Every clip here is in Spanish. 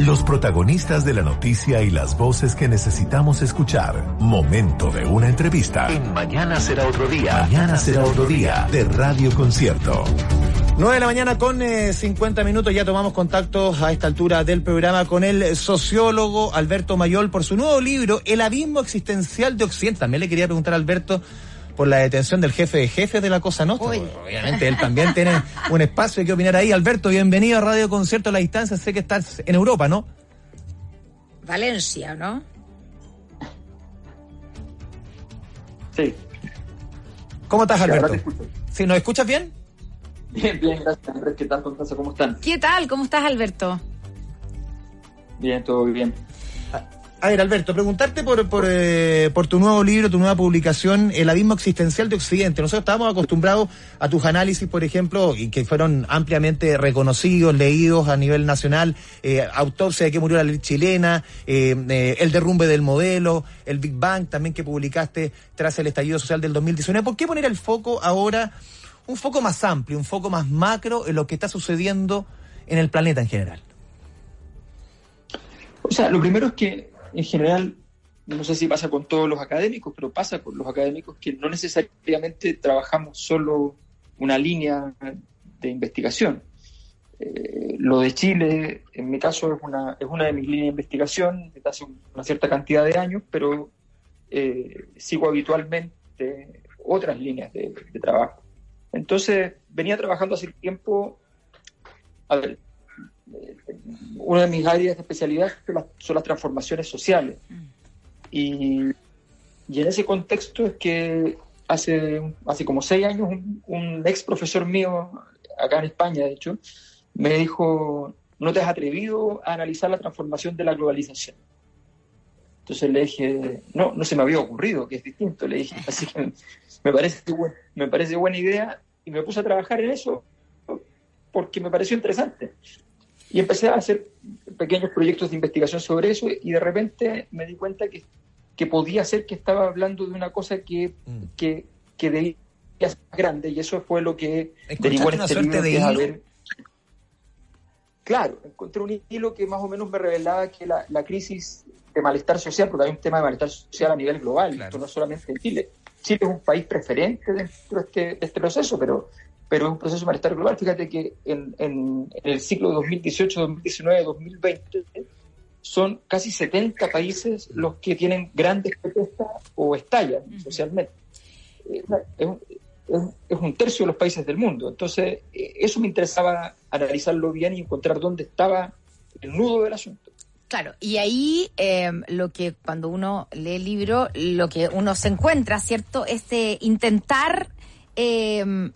Los protagonistas de la noticia y las voces que necesitamos escuchar. Momento de una entrevista. En Mañana será otro día. Mañana será otro día de Radio Concierto. 9 de la mañana con 50 eh, minutos, ya tomamos contacto a esta altura del programa con el sociólogo Alberto Mayol por su nuevo libro, El abismo existencial de Occidente. También le quería preguntar a Alberto por la detención del jefe de jefes de la Cosa Nostra. Obviamente él también tiene un espacio que opinar ahí. Alberto, bienvenido a Radio Concierto a la distancia. Sé que estás en Europa, ¿no? Valencia, ¿no? Sí. ¿Cómo estás, Alberto? ¿Sí, ¿Nos escuchas bien? Bien, bien, gracias, ¿Qué tal, ¿Cómo están? ¿Qué tal? ¿Cómo estás, Alberto? Bien, todo bien. A ver, Alberto, preguntarte por, por, eh, por, tu nuevo libro, tu nueva publicación, El abismo existencial de Occidente. Nosotros estábamos acostumbrados a tus análisis, por ejemplo, y que fueron ampliamente reconocidos, leídos a nivel nacional, eh, autopsia de que murió la ley chilena, eh, eh, el derrumbe del modelo, el Big Bang también que publicaste tras el estallido social del 2019. ¿Por qué poner el foco ahora, un foco más amplio, un foco más macro en lo que está sucediendo en el planeta en general? O sea, lo primero es que en general, no sé si pasa con todos los académicos, pero pasa con los académicos que no necesariamente trabajamos solo una línea de investigación. Eh, lo de Chile, en mi caso, es una, es una de mis líneas de investigación desde hace una cierta cantidad de años, pero eh, sigo habitualmente otras líneas de, trabajo. Entonces, venía trabajando hace tiempo, a ver, una de mis áreas de especialidad son las, transformaciones sociales. Y, en ese contexto es que hace, hace como seis años un, ex profesor mío, acá en España de hecho, me dijo, no te has atrevido a analizar la transformación de la globalización. Entonces le dije, no, no se me había ocurrido, que es distinto. Le dije, así que me parece, me parece buena idea y me puse a trabajar en eso porque me pareció interesante. Y empecé a hacer pequeños proyectos de investigación sobre eso y de repente me di cuenta que, que podía ser que estaba hablando de una cosa que, mm. que, que debía ser más grande y eso fue lo que derivó en este libro. De Claro, encontré un hilo que más o menos me revelaba que la, la crisis de malestar social, porque hay un tema de malestar social a nivel global, esto no solamente en Chile. Chile es un país preferente dentro de este, de este proceso, pero pero es un proceso malestar global. Fíjate que en, en, el ciclo 2018, 2019, 2020 son casi 70 países los que tienen grandes protestas o estallan socialmente. Eh, es, es, un tercio de los países del mundo. Entonces, eh, eso me interesaba analizarlo bien y encontrar dónde estaba el nudo del asunto. Claro, y ahí eh, lo que cuando uno lee el libro, lo que uno se encuentra, ¿cierto? Es de intentar eh, eh,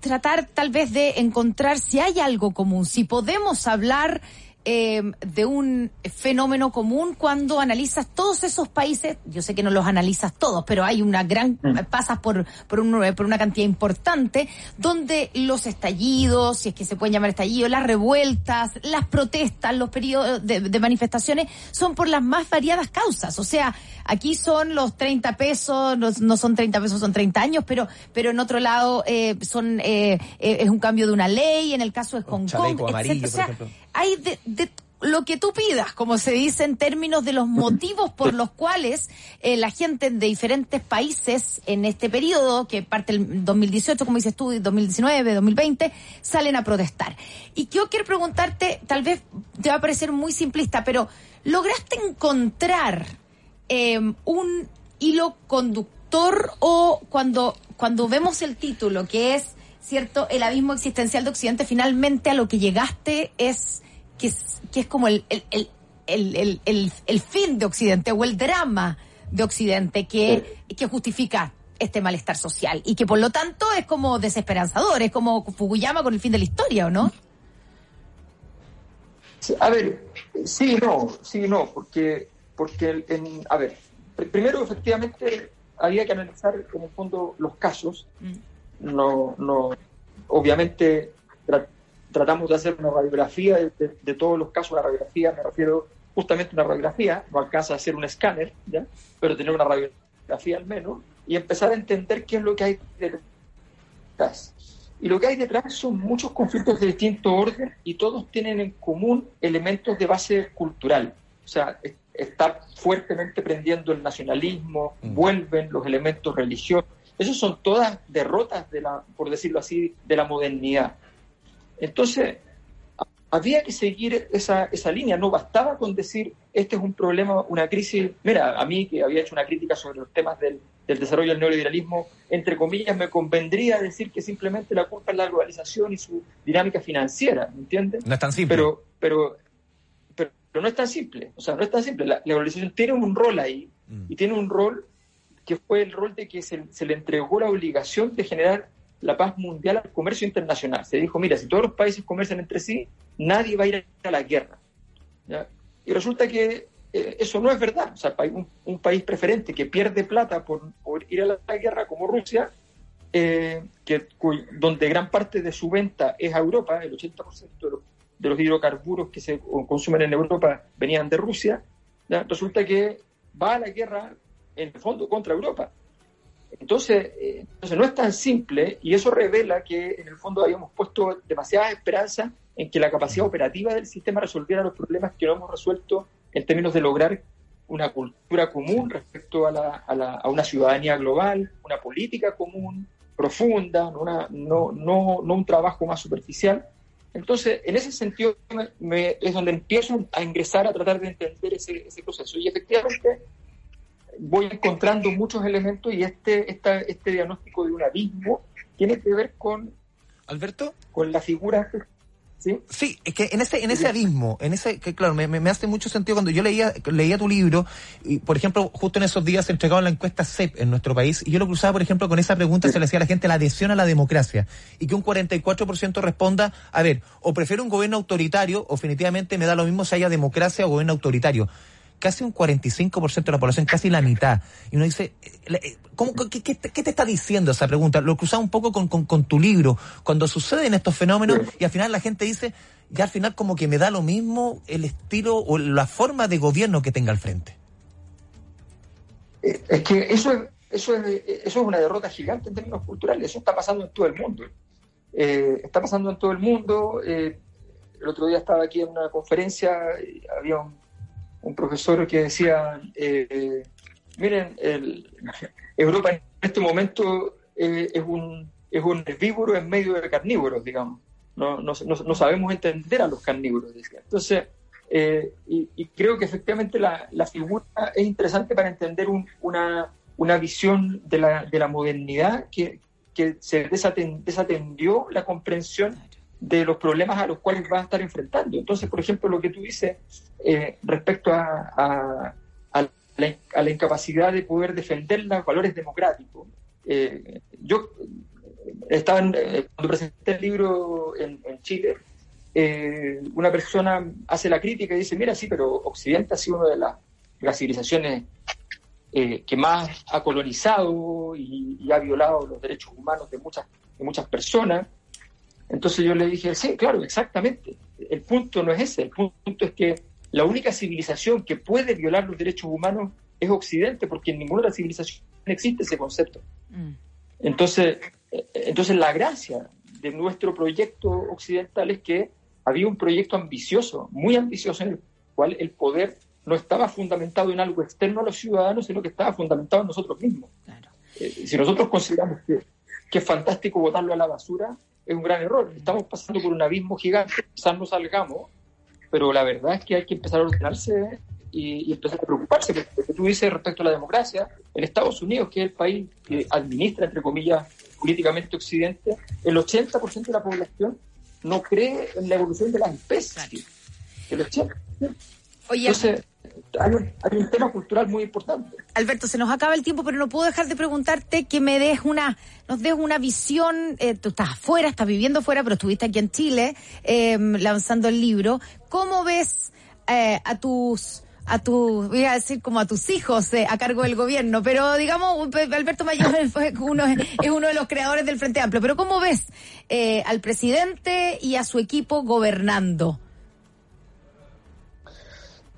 tratar tal vez de encontrar si hay algo común, si podemos hablar eh, de un fenómeno común cuando analizas todos esos países, yo sé que no los analizas todos, pero hay una gran, mm. pasas por, por, un, por una cantidad importante, donde los estallidos, si es que se pueden llamar estallidos, las revueltas, las protestas, los periodos de, manifestaciones, son por las más variadas causas. O sea, aquí son los 30 pesos, no, son 30 pesos, son 30 años, pero, pero en otro lado eh, son eh, es un cambio de una ley, en el caso de Hong Kong, etc hay de, lo que tú pidas, como se dice en términos de los motivos por los cuales eh, la gente de diferentes países en este periodo, que parte del 2018, como dices tú, 2019, 2020, salen a protestar. Y yo quiero preguntarte, tal vez te va a parecer muy simplista, pero ¿lograste encontrar em, un hilo conductor o cuando, cuando vemos el título, que es, cierto, el abismo existencial de Occidente, finalmente a lo que llegaste es que es, que es como el, el, el, el, el fin de Occidente o el drama de Occidente que, que justifica este malestar social y que por lo tanto es como desesperanzador, es como Fukuyama con el fin de la historia, ¿o no? a ver, sí no, sí no, porque, porque en, a ver, primero efectivamente había que analizar en el fondo los casos, mm. no, no, obviamente tratamos de hacer una radiografía de, todos los casos, una radiografía, me refiero justamente a una radiografía, no alcanza a hacer un escáner, ¿ya? pero tener una radiografía al menos, y empezar a entender qué es lo que hay detrás. Y lo que hay detrás son muchos conflictos de distinto orden y todos tienen en común elementos de base cultural. O sea, está fuertemente prendiendo el nacionalismo, mm. vuelven los elementos religiosos. Esas son todas derrotas, de la, por decirlo así, de la modernidad. Entonces, había que seguir esa, esa línea, no bastaba con decir, este es un problema, una crisis, mira, a mí que había hecho una crítica sobre los temas del, del desarrollo del neoliberalismo, entre comillas, me convendría decir que simplemente la culpa es la globalización y su dinámica financiera, ¿me entiendes? No es tan simple. Pero, pero, pero, no es tan simple, o sea, no es tan simple. La, globalización tiene un rol ahí mm. y tiene un rol que fue el rol de que se, se le entregó la obligación de generar la paz mundial al comercio internacional. Se dijo, mira, si todos los países comercian entre sí, nadie va a ir a la guerra. Y resulta que eh, eso no es verdad. Un, país preferente que pierde plata por, ir a la, guerra como Rusia, eh, que, donde gran parte de su venta es a Europa, el 80% de los, de los, hidrocarburos que se consumen en Europa venían de Rusia, resulta que va a la guerra en el fondo contra Europa. Entonces, eh, entonces no es tan simple y eso revela que en el fondo habíamos puesto demasiada esperanza en que la capacidad operativa del sistema resolviera los problemas que no hemos resuelto en términos de lograr una cultura común respecto a, la, a, la, a una ciudadanía global, una política común, profunda, no, una, no, no, no un trabajo más superficial. Entonces, en ese sentido me, es donde empiezo a ingresar a tratar de entender ese, ese proceso. Y efectivamente, voy encontrando muchos elementos y este, esta, este diagnóstico de un abismo tiene que ver con, Alberto, con la figura ¿Sí? sí, es que en ese, en ese abismo, en ese, que claro, me, me, hace mucho sentido cuando yo leía, leía tu libro, y por ejemplo, justo en esos días se entregaba la encuesta CEP en nuestro país, y yo lo cruzaba, por ejemplo, con esa pregunta, se le hacía a la gente la adhesión a la democracia, y que un 44% responda, a ver, o prefiero un gobierno autoritario, o definitivamente me da lo mismo si haya democracia o gobierno autoritario casi un 45% de la población, casi la mitad. Y uno dice, eh, eh, ¿cómo, qué, qué, te está diciendo esa pregunta? Lo cruzaba un poco con, con, tu libro, cuando suceden estos fenómenos y al final la gente dice, ya al final como que me da lo mismo el estilo o la forma de gobierno que tenga al frente. Eh, es que eso es, eso es, eso es una derrota gigante en términos culturales, eso está pasando en todo el mundo. está pasando en todo el mundo. el otro día estaba aquí en una conferencia, había un un profesor que decía, eh, miren, el, Europa en este momento eh, es, un, es un herbívoro en medio de carnívoros, digamos. No, no, no, sabemos entender a los carnívoros. Entonces, eh, y, creo que efectivamente la, la, figura es interesante para entender una, una visión de la, de la modernidad que, que se desatendió la comprensión de los problemas a los cuales va a estar enfrentando. Entonces, por ejemplo, lo que tú dices eh, respecto a, la, incapacidad de poder defender los valores democráticos. Eh, yo estaba eh, cuando presenté el libro en, Chile, una persona hace la crítica y dice, mira, sí, pero Occidente ha sido una de las, civilizaciones que más ha colonizado y, y, ha violado los derechos humanos de muchas, de muchas personas. Entonces yo le dije, sí, claro, exactamente. El punto no es ese, el punto es que la única civilización que puede violar los derechos humanos es Occidente, porque en ninguna otra civilización existe ese concepto. Mm. Entonces, eh, entonces la gracia de nuestro proyecto occidental es que había un proyecto ambicioso, muy ambicioso, en el cual el poder no estaba fundamentado en algo externo a los ciudadanos, sino que estaba fundamentado en nosotros mismos. Eh, si nosotros consideramos que, que es fantástico botarlo a la basura, es un gran error. Estamos pasando por un abismo gigante, quizás no salgamos, pero la verdad es que hay que empezar a ordenarse y, empezar a preocuparse. Porque tú dices respecto a la democracia, en Estados Unidos, que es el país que administra, entre comillas, políticamente Occidente, el 80% de la población no cree en la evolución de las especies. El 80%. Oye, Entonces, hay un, tema cultural muy importante. Alberto, se nos acaba el tiempo, pero no puedo dejar de preguntarte que me des una, nos des una visión, eh, tú estás afuera, estás viviendo afuera, pero estuviste aquí en Chile em, lanzando el libro. ¿Cómo ves eh, a tus a tu, voy a decir como a tus hijos eh, a cargo del gobierno, pero digamos, Alberto Mayor fue uno, es uno de los creadores del Frente Amplio, pero ¿cómo ves al presidente y a su equipo gobernando?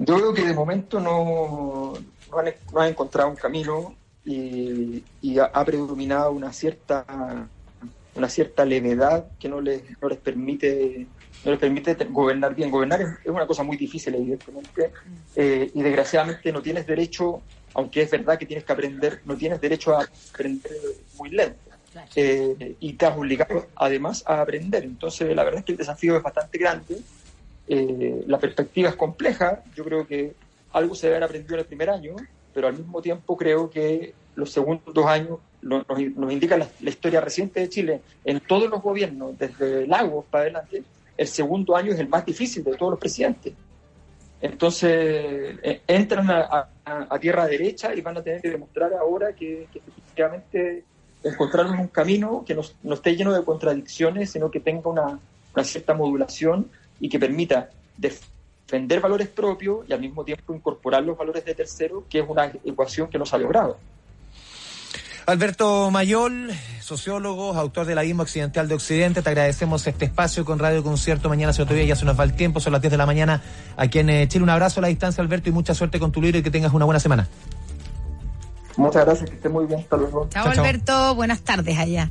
Yo creo que de momento no, no, han, encontrado un camino y, ha, predominado una cierta una cierta levedad que no les, no les permite no les permite gobernar bien. Gobernar es, una cosa muy difícil, evidentemente, eh, y desgraciadamente no tienes derecho, aunque es verdad que tienes que aprender, no tienes derecho a aprender muy lento. Eh, y te has obligado además a aprender. Entonces, la verdad es que el desafío es bastante grande. Eh, la perspectiva es compleja. Yo creo que algo se debe haber aprendido en el primer año, pero al mismo tiempo creo que los segundos dos años nos, nos indica la, historia reciente de Chile en todos los gobiernos, desde Lagos para adelante, el segundo año es el más difícil de todos los presidentes. Entonces, eh, entran a, tierra derecha y van a tener que demostrar ahora que, efectivamente encontraron un camino que no, esté lleno de contradicciones, sino que tenga una, una cierta modulación y que permita defender valores propios y al mismo tiempo incorporar los valores de tercero, que es una ecuación que nos ha logrado. Alberto Mayol, sociólogo, autor de la Abismo Occidental de Occidente, te agradecemos este espacio con Radio Concierto. Mañana se otro día, ya se nos va el tiempo, son las 10 de la mañana aquí en eh, Chile. Un abrazo a la distancia, Alberto, y mucha suerte con tu libro y que tengas una buena semana. Muchas gracias, que esté muy bien. Hasta luego. Chao, Alberto. Buenas tardes allá.